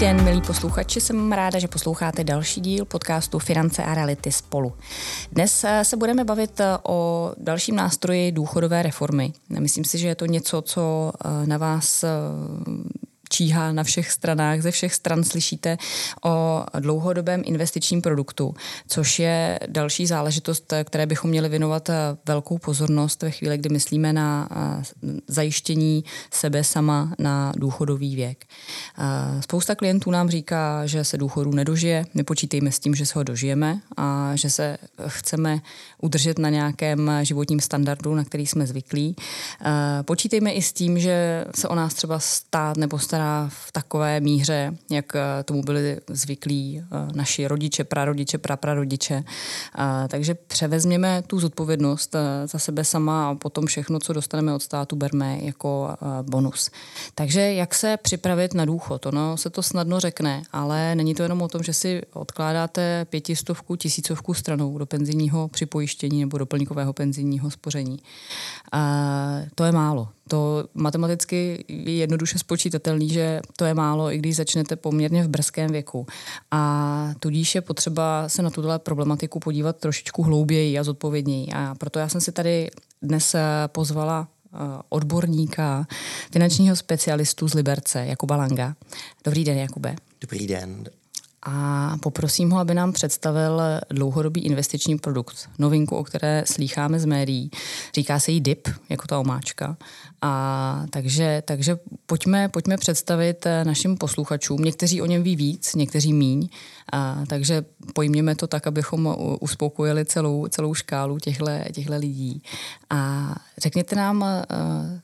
den, milí posluchači, jsem ráda, že posloucháte další díl podcastu Finance a reality spolu. Dnes eh, se budeme bavit eh, o dalším nástroji důchodové reformy. Myslím si, že je to něco, co eh, na vás číhá na všech stranách, ze všech stran slyšíte o dlouhodobém investičním produktu, což je další záležitost, které bychom měli věnovat velkou pozornost ve chvíli, kdy myslíme na zajištění sebe sama na důchodový věk. Spousta klientů nám říká, že se důchodu nedožije, nepočítejme s tím, že se ho dožijeme a že se chceme udržet na nějakém životním standardu, na který jsme zvyklí. Počítejme i s tím, že se o nás třeba stát nebo stará stará v takové míře, jak eh, tomu byli zvyklí eh, naši rodiče, prarodiče, praprarodiče. Takže převezměme tu zodpovědnost eh, za sebe sama a potom všechno, co dostaneme od státu, berme jako bonus. Takže jak se připravit na důchod? Ono se to snadno řekne, ale není to jenom o tom, že si odkládáte pětistovku, tisícovku stranou do penzijního připojištění nebo doplňkového penzijního spoření. To je málo to matematicky je jednoduše spočítatelný, že to je málo, i když začnete poměrně v brzkém věku. A tudíž je potřeba se na tuto problematiku podívat trošičku hlouběji a zodpovědněji. A proto já jsem si tady dnes eh, pozvala eh, odborníka, finančního specialistu z Liberce, Jakuba Langa. Dobrý den, Jakube. Dobrý den a poprosím ho, aby nám představil dlouhodobý investiční produkt, novinku, o které slýcháme z médií. Říká se jí DIP, jako ta omáčka. A takže, takže pojďme, pojďme představit našim posluchačům. Někteří o něm ví víc, někteří míň. A, takže pojměme to tak, abychom uspokojili celou, celou škálu těchto lidí. A řekněte nám,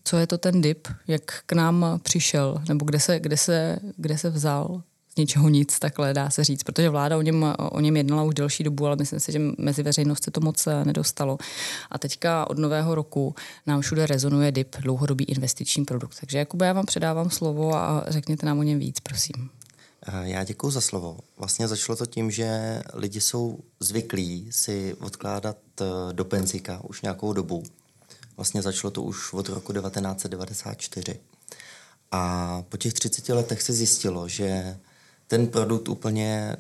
co je to ten DIP, jak k nám přišel, nebo kde se, kde se, kde se vzal ničeho nic, takhle dá se říct, protože vláda o něm, o něm jednala už delší dobu, ale myslím si, že mezi veřejnost se to moc eh, nedostalo. A teďka od nového roku nám všude rezonuje DIP, dlouhodobý investiční produkt. Takže Jakube, já vám předávám slovo a řekněte nám o něm víc, prosím. Eh, já děkuji za slovo. Vlastně začalo to tím, že lidi jsou zvyklí si odkládat eh, do penzika už nějakou dobu. Vlastně začalo to už od roku 1994. A po těch 30 letech se zjistilo, že ten produkt úplně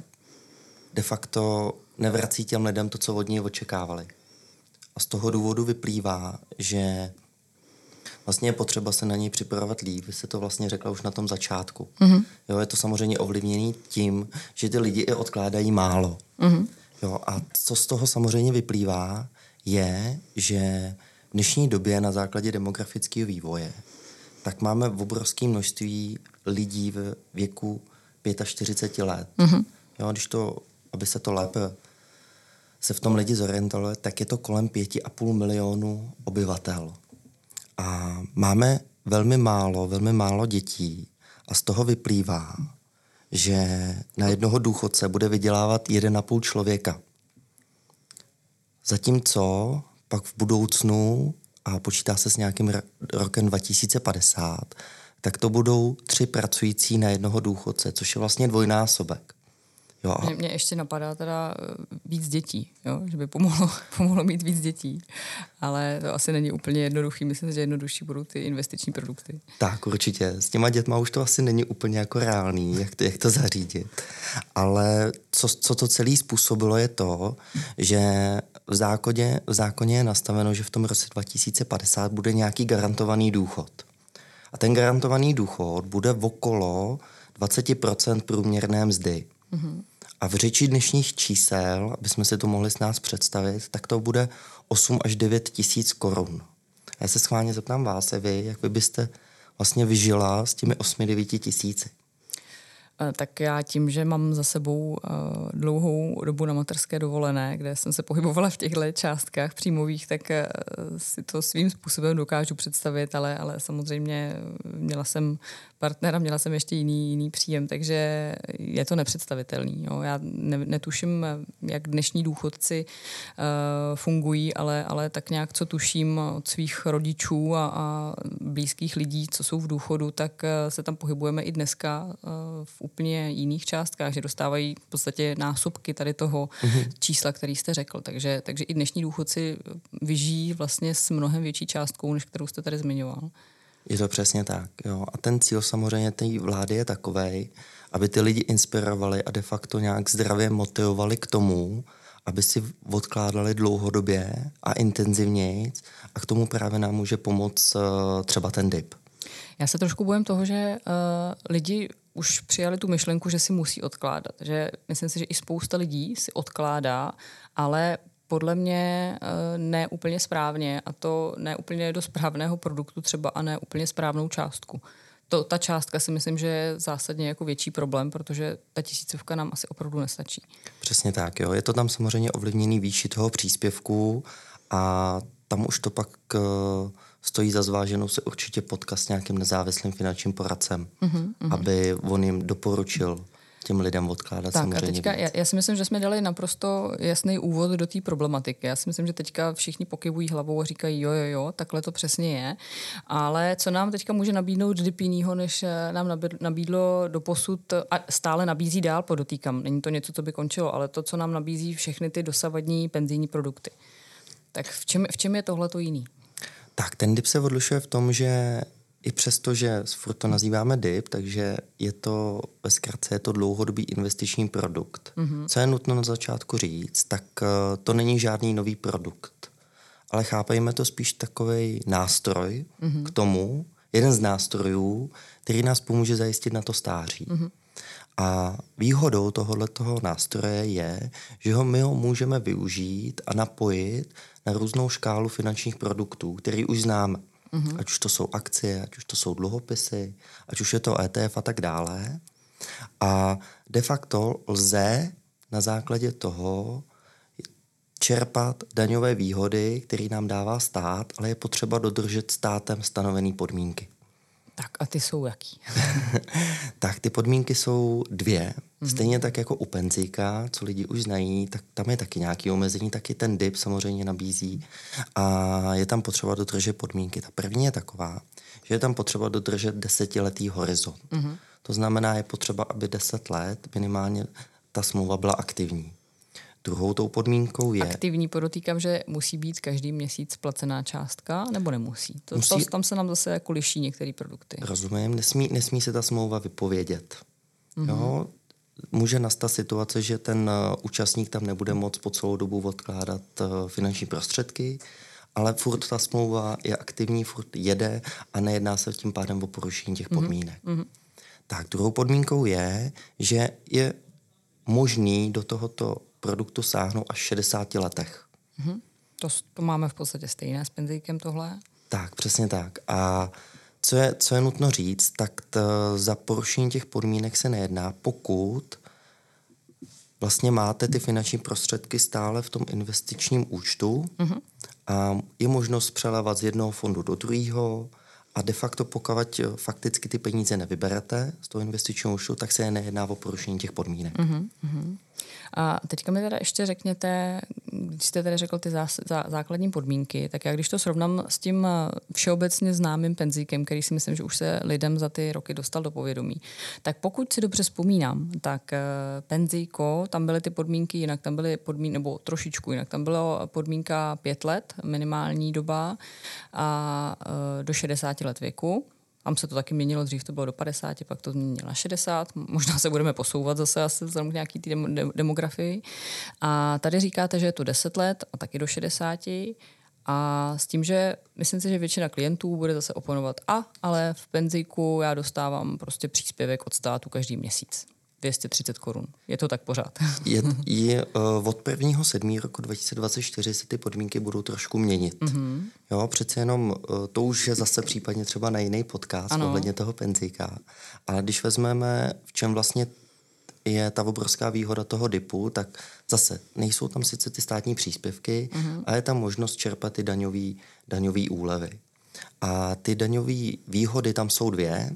de facto nevrací těm lidem to, co od něj očekávali. A z toho důvodu vyplývá, že vlastně je potřeba se na něj připravovat líp. Vy jste to vlastně řekla už na tom začátku. Mm-hmm. Jo, je to samozřejmě ovlivněný tím, že ty lidi i odkládají málo. Mm-hmm. Jo, a co z toho samozřejmě vyplývá, je, že v dnešní době na základě demografického vývoje tak máme obrovské množství lidí v věku 45 let. Mm-hmm. Jo, když to, aby se to lépe se v tom lidi zorientovali, tak je to kolem 5,5 milionů obyvatel. A máme velmi málo, velmi málo dětí a z toho vyplývá, že na jednoho důchodce bude vydělávat 1,5 člověka. Zatímco pak v budoucnu, a počítá se s nějakým rokem 2050, tak to budou tři pracující na jednoho důchodce, což je vlastně dvojnásobek. Jo. Mě, mě ještě napadá teda eh, víc dětí, jo? že by pomohlo, pomohlo mít víc dětí, ale to asi není úplně jednoduchý. Myslím, že jednodušší budou ty investiční produkty. Tak, určitě. S těma dětma už to asi není úplně jako reálný, jak to, jak to zařídit. Ale co, co to celé způsobilo je to, že v zákoně, v zákoně je nastaveno, že v tom roce 2050 bude nějaký garantovaný důchod. A ten garantovaný důchod bude v okolo 20% průměrné mzdy. Mm-hmm. A v řeči dnešních čísel, aby jsme si to mohli s nás představit, tak to bude 8 až 9 tisíc korun. Já se schválně zeptám vás, vy, jak vy byste vlastně vyžila s těmi 8-9 tisíci? Eh, tak já tím, že mám za sebou uh, dlouhou dobu na materské dovolené, kde jsem se pohybovala v těchto částkách příjmových, tak uh, si to svým způsobem dokážu představit, ale, ale samozřejmě měla jsem partnera, měla jsem ještě jiný, jiný příjem, takže je to nepředstavitelný. Jo. Já ne, netuším, jak dnešní důchodci uh, fungují, ale, ale tak nějak, co tuším od svých rodičů a, a blízkých lidí, co jsou v důchodu, tak se tam pohybujeme i dneska uh, v úplně jiných částkách, že dostávají v podstatě násobky tady toho mm-hmm. čísla, který jste řekl. Takže, takže i dnešní důchodci vyžijí vlastně s mnohem větší částkou, než kterou jste tady zmiňoval. Je to přesně tak. Jo. A ten cíl samozřejmě té vlády je takový, aby ty lidi inspirovali a de facto nějak zdravě motivovali k tomu, aby si odkládali dlouhodobě a intenzivněji a k tomu právě nám může pomoct uh, třeba ten dip. Já se trošku bojím toho, že uh, lidi už přijali tu myšlenku, že si musí odkládat. Že myslím si, že i spousta lidí si odkládá, ale podle mě uh, ne úplně správně a to ne úplně do správného produktu třeba a ne úplně správnou částku. To, ta částka si myslím, že je zásadně jako větší problém, protože ta tisícovka nám asi opravdu nestačí. Přesně tak, jo. Je to tam samozřejmě ovlivněný výši toho příspěvku a tam už to pak stojí za zváženou se určitě potkat s nějakým nezávislým finančním poradcem, mm-hmm. aby on jim doporučil těm lidem odkládat tak, samozřejmě a teďka, já, já si myslím, že jsme dali naprosto jasný úvod do té problematiky. Já si myslím, že teďka všichni pokyvují hlavou a říkají jo, jo, jo, takhle to přesně je. Ale co nám teďka může nabídnout dip jinýho, než eh, nám nabídlo do posud a stále nabízí dál, podotýkám. Není to něco, co by končilo, ale to, co nám nabízí všechny ty dosavadní penzijní produkty. Tak v čem, v čem je tohle to jiný? Tak ten dip se odlišuje v tom, že i přesto, že furt to nazýváme DIP, takže je to ve zkratce je to dlouhodobý investiční produkt. Mm-hmm. Co je nutno na začátku říct, tak uh, to není žádný nový produkt, ale chápejme to spíš takový nástroj mm-hmm. k tomu, jeden z nástrojů, který nás pomůže zajistit na to stáří. Mm-hmm. A výhodou tohoto nástroje je, že ho my ho můžeme využít a napojit na různou škálu finančních produktů, který už známe. Mm-hmm. Ať už to jsou akcie, ať už to jsou dluhopisy, ať už je to ETF a tak dále. A de facto lze na základě toho čerpat daňové výhody, které nám dává stát, ale je potřeba dodržet státem stanovené podmínky. Tak a ty jsou jaký? tak ty podmínky jsou dvě. Mm-hmm. Stejně tak jako u penzíka, co lidi už znají, tak tam je taky nějaký omezení, taky ten DIP samozřejmě nabízí a je tam potřeba dodržet podmínky. Ta první je taková, že je tam potřeba dodržet desetiletý horizont. Mm-hmm. To znamená, je potřeba, aby deset let minimálně ta smlouva byla aktivní. Druhou tou podmínkou je... Aktivní podotýkám, že musí být každý měsíc placená částka, nebo nemusí? To, musí... to, tam se nám zase jako liší některé produkty. Rozumím, nesmí, nesmí se ta smlouva vypovědět. Mm-hmm. Jo? Může nastat situace, že ten uh, účastník tam nebude moct po celou dobu odkládat uh, finanční prostředky, ale furt ta smlouva je aktivní, furt jede a nejedná se tím pádem o porušení těch mhm. podmínek. Mm-hmm. Tak druhou podmínkou je, že je možný do tohoto produktu sáhnou až 60 letech. Mm-hmm. To, to máme v podstatě stejné s penzíkem tohle? Tak, přesně tak. A co je, co je nutno říct, tak t, za porušení těch podmínek se nejedná, pokud vlastně máte ty finanční prostředky stále v tom investičním účtu mm-hmm. a je možnost přelevat z jednoho fondu do druhého a de facto pokud fakticky ty peníze nevyberete z toho investičního účtu, tak se nejedná o porušení těch podmínek. Mm-hmm. A teďka mi teda ještě řekněte, když jste tady řekl ty zás, zá, základní podmínky, tak já když to srovnám s tím eh, všeobecně známým penzíkem, který si myslím, že už se lidem za ty roky dostal do povědomí, tak pokud si dobře vzpomínám, tak uh, penzíko, tam byly ty podmínky jinak, tam byly podmínky, nebo trošičku jinak, tam byla podmínka pět let, minimální doba a uh, do 60 let věku. Tam se to taky měnilo, dřív to bylo do 50, pak to změnilo na 60. Možná se budeme posouvat zase asi vzhledem k nějaký tý demografii. A tady říkáte, že je to 10 let a taky do 60. A s tím, že myslím si, že většina klientů bude zase oponovat, a ale v penzíku já dostávám prostě příspěvek od státu každý měsíc. 230 korun. Je to tak pořád? je, je, uh, od 1. 7. roku 2024 se ty podmínky budou trošku měnit. Mm-hmm. Jo, přece jenom uh, to už je zase případně třeba na jiný podcast ano. ohledně toho penzíka. Ale když vezmeme, v čem vlastně je ta obrovská výhoda toho DIPu, tak zase nejsou tam sice ty státní příspěvky, mm-hmm. a je tam možnost čerpat ty daňové úlevy. A ty daňové výhody tam jsou dvě.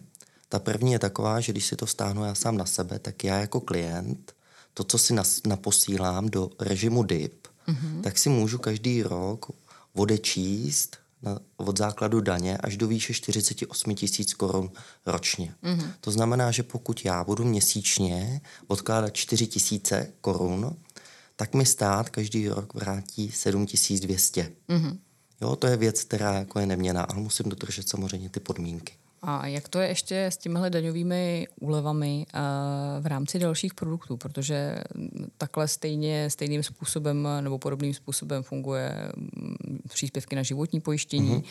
Ta první je taková, že když si to stáhnu já sám na sebe, tak já jako klient to, co si nas, naposílám do režimu DIP, mm-hmm. tak si můžu každý rok odečíst na, od základu daně až do výše 48 tisíc korun ročně. Mm-hmm. To znamená, že pokud já budu měsíčně odkládat 4 tisíce korun, tak mi stát každý rok vrátí 7200. Mm-hmm. Jo, to je věc, která jako je neměná, ale musím dodržet samozřejmě ty podmínky. A jak to je ještě s těmihle daňovými úlevami uh, v rámci dalších produktů? Protože takhle stejně, stejným způsobem nebo podobným způsobem funguje mm, příspěvky na životní pojištění, mm-hmm.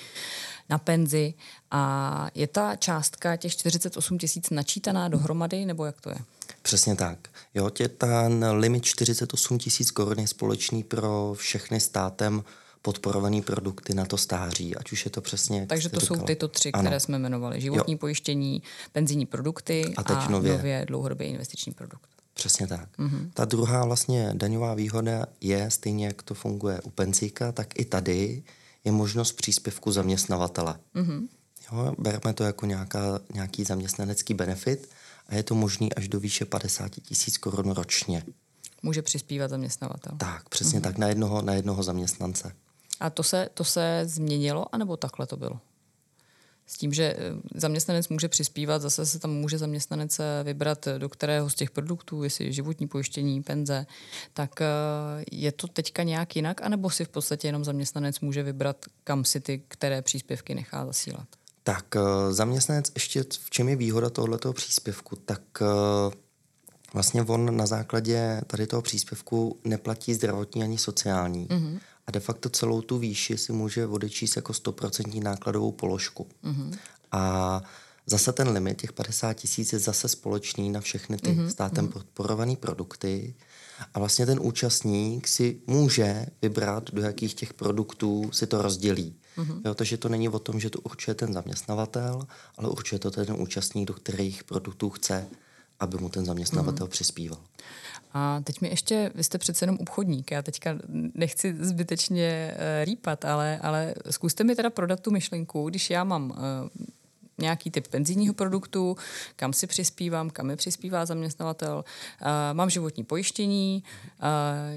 na penzi. A je ta částka těch 48 tisíc načítaná dohromady, nebo jak to je? Přesně tak. Jo, tě ten limit 48 tisíc korun je společný pro všechny státem podporované produkty na to stáří, ať už je to přesně... Takže to říkala. jsou tyto tři, ano. které jsme jmenovali. Životní jo. pojištění, penzijní produkty a, teď a nově, nově dlouhodobě investiční produkt. Přesně tak. Mm-hmm. Ta druhá vlastně daňová výhoda je, stejně jak to funguje u penzíka, tak i tady je možnost příspěvku zaměstnavatele. Mm-hmm. Jo, bereme to jako nějaká, nějaký zaměstnanecký benefit a je to možný až do výše 50 tisíc korun ročně. Může přispívat zaměstnavatel. Tak, přesně mm-hmm. tak, na jednoho, na jednoho zaměstnance. A to se, to se změnilo, anebo takhle to bylo? S tím, že eh, zaměstnanec může přispívat, zase se tam může zaměstnanec eh, vybrat, eh, do kterého z těch produktů, jestli životní pojištění, penze, tak je to teďka nějak jinak, anebo si v podstatě jenom zaměstnanec může vybrat, kam si ty které příspěvky nechá zasílat? Tak zaměstnanec ještě, v čem je výhoda tohoto příspěvku, tak vlastně on na základě tady toho příspěvku neplatí zdravotní ani sociální. Mm-hmm a de facto celou tu výši si může odečíst jako 100% nákladovou položku. Mm-hmm. A zase ten limit těch 50 tisíc je zase společný na všechny ty mm-hmm. státem mm-hmm. podporované produkty. A vlastně ten účastník si může vybrat, do jakých těch produktů si to rozdělí. Mm-hmm. Jo, takže to není o tom, že to určuje ten zaměstnavatel, ale určuje to ten účastník, do kterých produktů chce, aby mu ten zaměstnavatel mm-hmm. přispíval. A teď mi ještě, vy jste přece jenom obchodník, já teďka nechci zbytečně uh, rýpat, ale, ale zkuste mi teda prodat tu myšlenku, když já mám uh, nějaký typ penzijního produktu, kam si přispívám, kam mi přispívá zaměstnavatel, uh, mám životní pojištění, uh,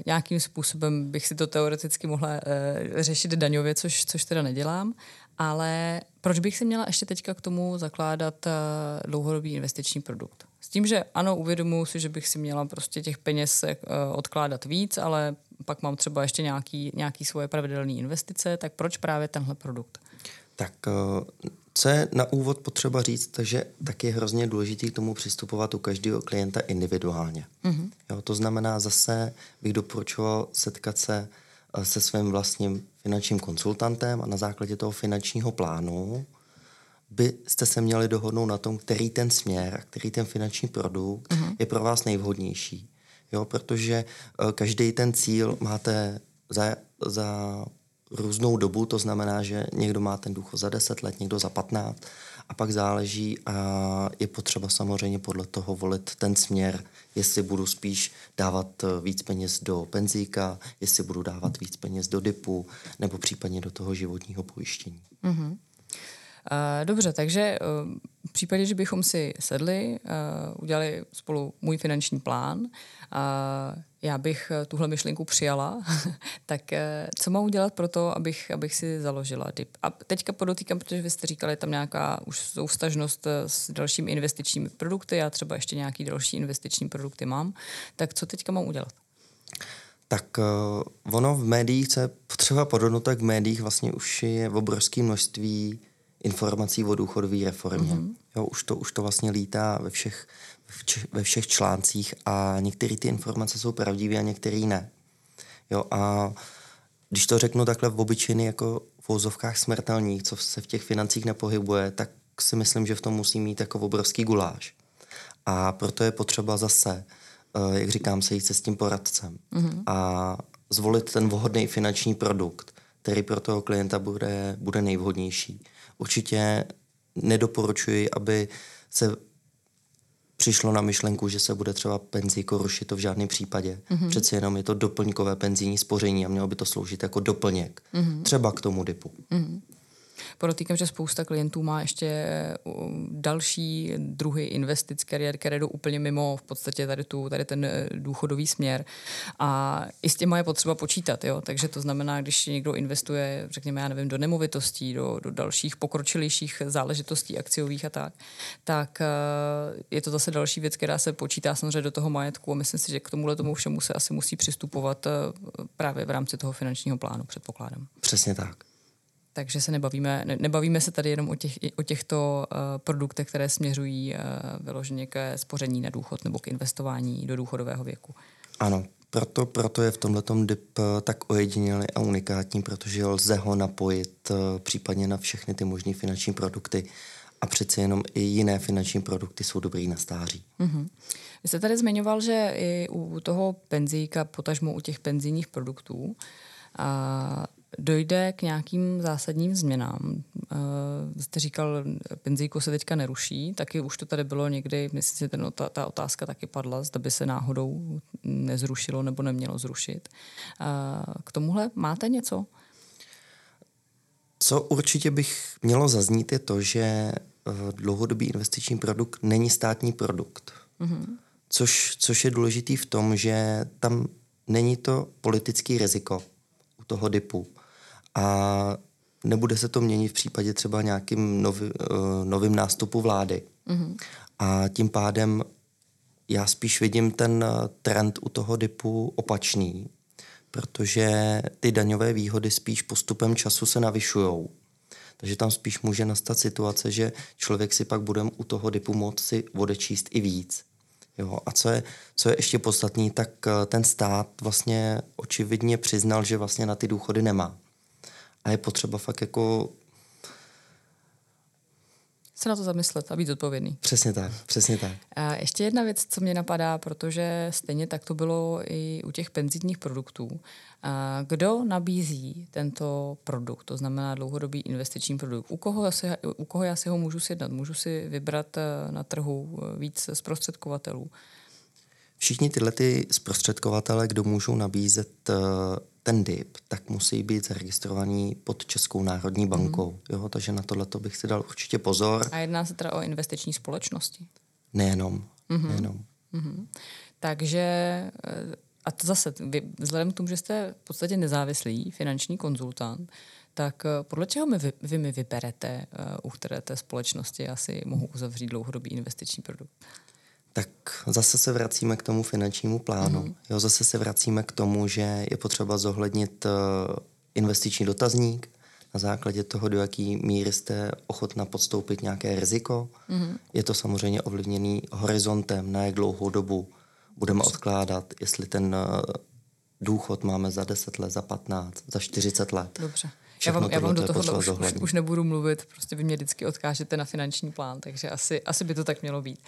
nějakým způsobem bych si to teoreticky mohla uh, řešit daňově, což, což teda nedělám, ale proč bych si měla ještě teďka k tomu zakládat uh, dlouhodobý investiční produkt? S tím, že ano, uvědomuji si, že bych si měla prostě těch peněz uh, odkládat víc, ale pak mám třeba ještě nějaký, nějaký svoje pravidelné investice, tak proč právě tenhle produkt? Tak uh, co je na úvod potřeba říct, takže tak je hrozně důležité k tomu přistupovat u každého klienta individuálně. Mm-hmm. Jo, to znamená zase bych doporučoval setkat se se svým vlastním finančním konsultantem a na základě toho finančního plánu byste se měli dohodnout na tom, který ten směr, který ten finanční produkt uh-huh. je pro vás nejvhodnější. Jo, protože uh, každý ten cíl máte za, za různou dobu, to znamená, že někdo má ten důchod za 10 let, někdo za 15 a pak záleží a je potřeba samozřejmě podle toho volit ten směr, jestli budu spíš dávat eh, víc peněz do penzíka, jestli budu dávat víc peněz do DIPu nebo případně do toho životního pojištění. Mm-hmm. Dobře, takže eh, v případě, že bychom si sedli, eh, udělali spolu můj finanční plán, já bych tuhle myšlenku přijala, tak co mám udělat pro to, abych, abych si založila DIP? A teďka podotýkám, protože vy jste říkali, tam nějaká už soustažnost s dalšími investičními produkty, já třeba ještě nějaký další investiční produkty mám, tak co teďka mám udělat? Tak ono v médiích, co je potřeba podhodnout, tak v médiích vlastně už je obrovské množství informací o důchodové reformě. Mm-hmm. Jo, už, to, už to vlastně lítá ve všech, ve všech článcích a některé ty informace jsou pravdivé a některé ne. Jo, a když to řeknu takhle v obyčejný jako v vozovkách smrtelných, co se v těch financích nepohybuje, tak si myslím, že v tom musí mít jako obrovský guláš. A proto je potřeba zase, eh, jak říkám, sejít se s tím poradcem mm-hmm. a zvolit ten vhodný finanční produkt, který pro toho klienta bude, bude nejvhodnější určitě nedoporučuji, aby se přišlo na myšlenku, že se bude třeba penzíko rušit, to v žádném případě. Mm-hmm. Přeci jenom je to doplňkové penzijní spoření a mělo by to sloužit jako doplněk. Mm-hmm. Třeba k tomu DIPu. Mm-hmm. Podotýkám, že spousta klientů má ještě další druhy investic, které, které jdou úplně mimo v podstatě tady, tu, tady ten eh, důchodový směr. A i s těma je potřeba počítat. Jo? Takže to znamená, když někdo investuje, řekněme, já nevím, do nemovitostí, do, do dalších pokročilejších záležitostí akciových a tak, tak eh, je to zase další věc, která se počítá samozřejmě do toho majetku a myslím si, že k tomuhle tomu všemu se asi musí přistupovat eh, právě v rámci toho finančního plánu, předpokládám. Přesně tak. Takže se nebavíme, ne, nebavíme se tady jenom o, těch, o těchto uh, produktech, které směřují uh, vyloženě ke spoření na důchod nebo k investování do důchodového věku. Ano, proto, proto je v tomto DIP tak ojedinělý a unikátní, protože lze ho napojit uh, případně na všechny ty možné finanční produkty a přece jenom i jiné finanční produkty jsou dobrý na stáří. Mm-hmm. Vy jste tady zmiňoval, že i u toho penzíka, potažmo u těch penzijních produktů, a dojde k nějakým zásadním změnám. Uh, jste říkal, penzíko se teďka neruší, taky už to tady bylo někdy, myslím si, ten, ta, ta otázka taky padla, zda by se náhodou nezrušilo nebo nemělo zrušit. Uh, k tomuhle máte něco? Co určitě bych mělo zaznít, je to, že dlouhodobý investiční produkt není státní produkt. Mm-hmm. Což, což je důležitý v tom, že tam není to politický riziko u toho DIPu. A nebude se to měnit v případě třeba nějakým nový, uh, novým nástupu vlády. Mm-hmm. A tím pádem já spíš vidím ten trend u toho DIPu opačný, protože ty daňové výhody spíš postupem času se navyšují. Takže tam spíš může nastat situace, že člověk si pak bude u toho DIPu moci odečíst i víc. Jo, a co je, co je ještě podstatný, tak eh, ten stát vlastně očividně přiznal, že vlastně na ty důchody nemá. A je potřeba fakt jako se na to zamyslet a být odpovědný. Přesně tak, přesně tak. A ještě jedna věc, co mě napadá, protože stejně tak to bylo i u těch penzijních produktů. A kdo nabízí tento produkt, to znamená dlouhodobý investiční produkt? U koho, asi, u koho já si ho můžu sjednat? Můžu si vybrat eh, na trhu eh, víc zprostředkovatelů? Všichni tyhle ty zprostředkovatele, kdo můžou nabízet eh, ten DIP, tak musí být zaregistrovaný pod Českou národní bankou. Mm. Jo, takže na tohle bych si dal určitě pozor. A jedná se teda o investiční společnosti? Nejenom. Mm-hmm. nejenom. Mm-hmm. Takže eh, a to zase, vy, vzhledem k tomu, že jste v podstatě nezávislý finanční konzultant, tak eh, podle čeho mi vy, vy mi vyberete, u které té společnosti asi mohu uzavřít dlouhodobý investiční produkt? Tak zase se vracíme k tomu finančnímu plánu. Mm-hmm. Jo, zase se vracíme k tomu, že je potřeba zohlednit uh, investiční dotazník, na základě toho, do jaký míry jste ochotna podstoupit nějaké riziko. Mm-hmm. Je to samozřejmě ovlivněný horizontem, na jak dlouhou dobu budeme odkládat, jestli ten uh, důchod máme za 10 let, za 15, za 40 let. Dobře já vám, já vám do toho už, už, už nebudu mluvit, prostě vy mě vždycky odkážete na finanční plán, takže asi, asi by to tak mělo být.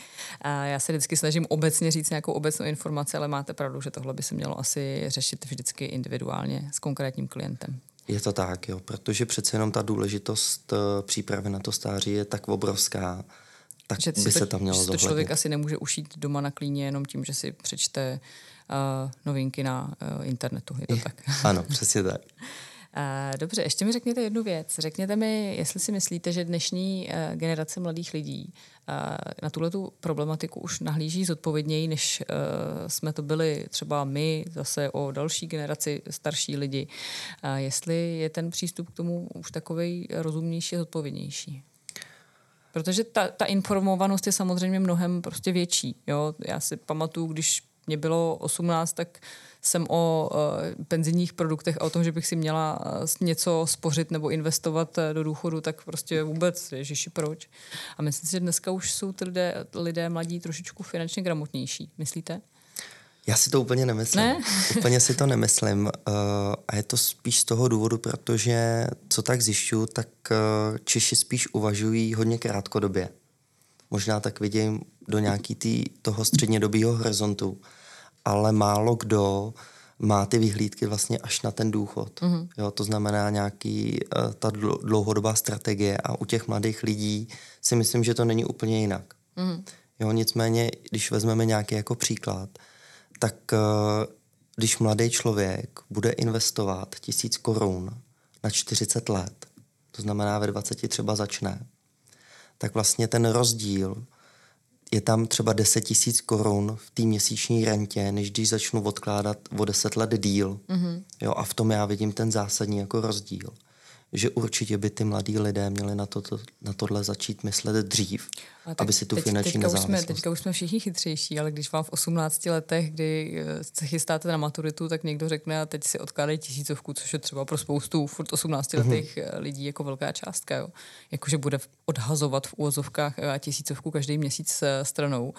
A já se vždycky snažím obecně říct nějakou obecnou informaci, ale máte pravdu, že tohle by se mělo asi řešit vždycky individuálně s konkrétním klientem. Je to tak, jo, protože přece jenom ta důležitost uh, přípravy na to stáří je tak obrovská, tak že by to, se tam mělo že to člověk asi nemůže ušít doma na klíně jenom tím, že si přečte uh, novinky na uh, internetu. Je to tak? Ano, přesně tak. Dobře, ještě mi řekněte jednu věc. Řekněte mi, jestli si myslíte, že dnešní eh, generace mladých lidí eh, na tuhle problematiku už nahlíží zodpovědněji, než eh, jsme to byli třeba my, zase o další generaci starší lidi. Jestli je ten přístup k tomu už takový rozumnější a zodpovědnější. Protože ta, ta informovanost je samozřejmě mnohem prostě větší. Jo? Já si pamatuju, když mě bylo 18, tak jsem o uh, penzijních produktech a o tom, že bych si měla uh, něco spořit nebo investovat uh, do důchodu, tak prostě vůbec, ježiši, proč? A myslím si, že dneska už jsou ty lidé, lidé mladí trošičku finančně gramotnější. Myslíte? Já si to úplně nemyslím. Ne? úplně si to nemyslím. Uh, a je to spíš z toho důvodu, protože co tak zjišťuju, tak uh, Češi spíš uvažují hodně krátkodobě. Možná tak vidím do nějaký tý, toho střednědobého horizontu ale málo kdo má ty vyhlídky vlastně až na ten důchod. Mm-hmm. Jo, to znamená nějaký uh, ta dlouhodobá strategie a u těch mladých lidí si myslím, že to není úplně jinak. Mm-hmm. Jo, nicméně, když vezmeme nějaký jako příklad, tak uh, když mladý člověk bude investovat tisíc korun na 40 let, to znamená ve 20 třeba začne, tak vlastně ten rozdíl je tam třeba 10 tisíc korun v té měsíční rentě, než když začnu odkládat o 10 let díl. Mm-hmm. Jo, a v tom já vidím ten zásadní jako rozdíl. Že určitě by ty mladí lidé měli na, to, to, na tohle začít myslet dřív, aby si tu teď, finanční teďka už, jsme, nezávislost. teďka už jsme všichni chytřejší, ale když vám v 18 letech, kdy eh, se chystáte na maturitu, tak někdo řekne a teď si odkládají tisícovku, což je třeba pro spoustu furt 18 letých mm-hmm. lidí jako velká částka. Jo. Jakože bude odhazovat v úvozovkách eh, tisícovku každý měsíc stranou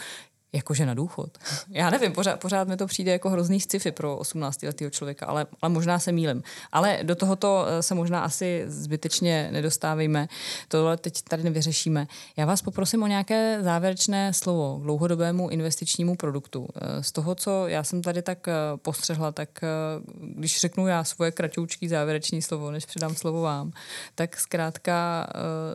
jakože na důchod. Já nevím, pořád, pořád mi to přijde jako hrozný sci-fi pro 18-letého člověka, ale, ale možná se mílim. Ale do tohoto eh, se možná asi zbytečně nedostávejme. Tohle teď tady nevyřešíme. Já vás poprosím o nějaké závěrečné slovo k dlouhodobému investičnímu produktu. Eh, z toho, co já jsem tady tak eh, postřehla, tak když řeknu já svoje kratoučký závěrečné slovo, než předám slovo vám, tak zkrátka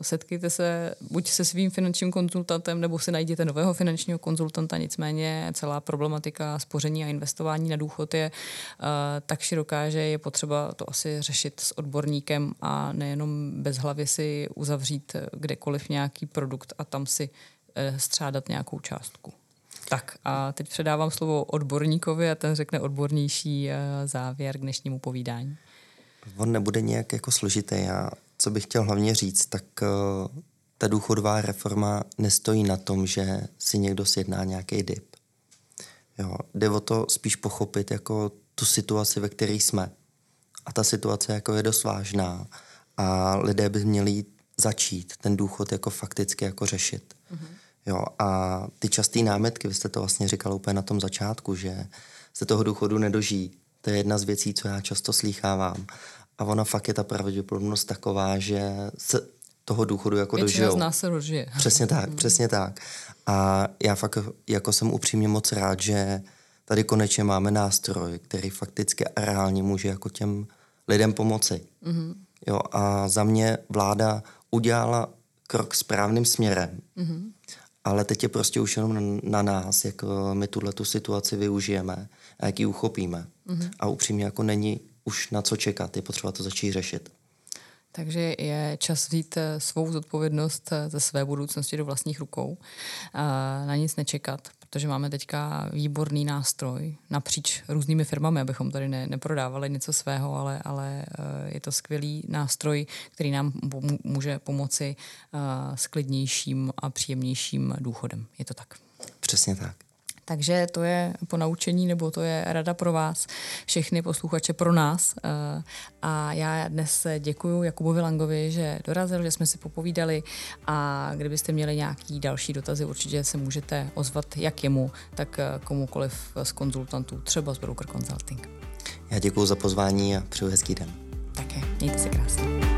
setkejte se buď se svým finančním konzultantem, nebo si najděte nového finančního konzultanta, procenta, nicméně celá problematika spoření a investování na důchod je uh, tak široká, že je potřeba to asi řešit s odborníkem a nejenom bez hlavy si uzavřít kdekoliv nějaký produkt a tam si uh, střádat nějakou částku. Tak a teď předávám slovo odborníkovi a ten řekne odbornější závěr k dnešnímu povídání. On nebude nějak jako složitý. Já, co bych chtěl hlavně říct, tak ta důchodová reforma nestojí na tom, že si někdo sjedná nějaký dip. Jo, jde o to spíš pochopit jako tu situaci, ve které jsme. A ta situace jako je dost vážná a lidé by měli začít ten důchod jako fakticky jako řešit. Mm-hmm. Jo, a ty časté námetky, vy jste to vlastně říkal úplně na tom začátku, že se toho důchodu nedožijí. To je jedna z věcí, co já často slýchávám. A ona fakt je ta pravděpodobnost taková, že se toho důchodu jako Většina dožijou. z nás se dožije. Přesně tak, mm. přesně tak. A já fakt jako jsem upřímně moc rád, že tady konečně máme nástroj, který fakticky a reálně může jako těm lidem pomoci. Mm-hmm. Jo, a za mě vláda udělala krok správným směrem. Mm-hmm. Ale teď je prostě už jenom na, na nás, jak eh, my tuhle tu situaci využijeme a jak ji uchopíme. Mm-hmm. A upřímně jako není už na co čekat, je potřeba to začít řešit. Takže je čas vzít eh, svou zodpovědnost eh, ze své budoucnosti do vlastních rukou, na nic nečekat, protože máme teďka výborný nástroj napříč různými firmami, abychom tady ne, neprodávali něco svého, ale, ale eh, je to skvělý nástroj, který nám může pomoci s klidnějším a příjemnějším důchodem. Je to tak? Přesně tak. Takže to je po naučení, nebo to je rada pro vás, všechny posluchače pro nás. Eh, a já dnes děkuji Jakubovi Langovi, že dorazil, že jsme si popovídali a kdybyste měli nějaký další dotazy, určitě se můžete ozvat jak jemu, tak eh, komukoliv z konzultantů, třeba z Broker Consulting. Já děkuji za pozvání a přeju hezký den. Také, mějte se krásně.